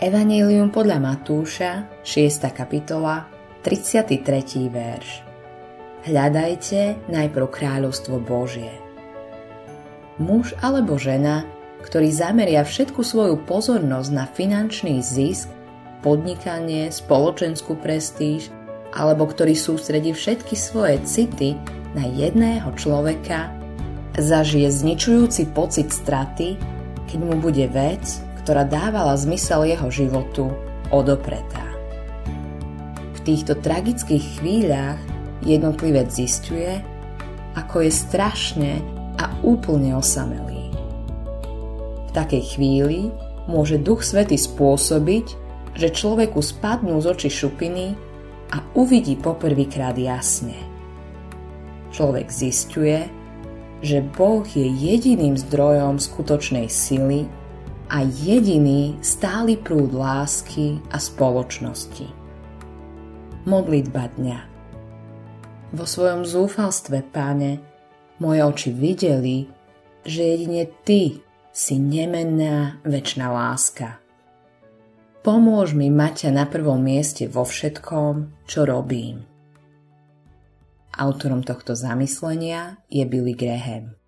Evangelium podľa Matúša, 6. kapitola, 33. verš. Hľadajte najprv kráľovstvo Božie. Muž alebo žena, ktorý zameria všetku svoju pozornosť na finančný zisk, podnikanie, spoločenskú prestíž, alebo ktorý sústredí všetky svoje city na jedného človeka, zažije zničujúci pocit straty, keď mu bude vec, ktorá dávala zmysel jeho životu, odopretá. V týchto tragických chvíľach jednotlivec zistuje, ako je strašne a úplne osamelý. V takej chvíli môže Duch Svety spôsobiť, že človeku spadnú z očí šupiny a uvidí poprvýkrát jasne. Človek zistuje, že Boh je jediným zdrojom skutočnej sily a jediný stály prúd lásky a spoločnosti. Modlitba dňa Vo svojom zúfalstve, páne, moje oči videli, že jedine Ty si nemenná väčšná láska. Pomôž mi mať ťa na prvom mieste vo všetkom, čo robím. Autorom tohto zamyslenia je Billy Graham.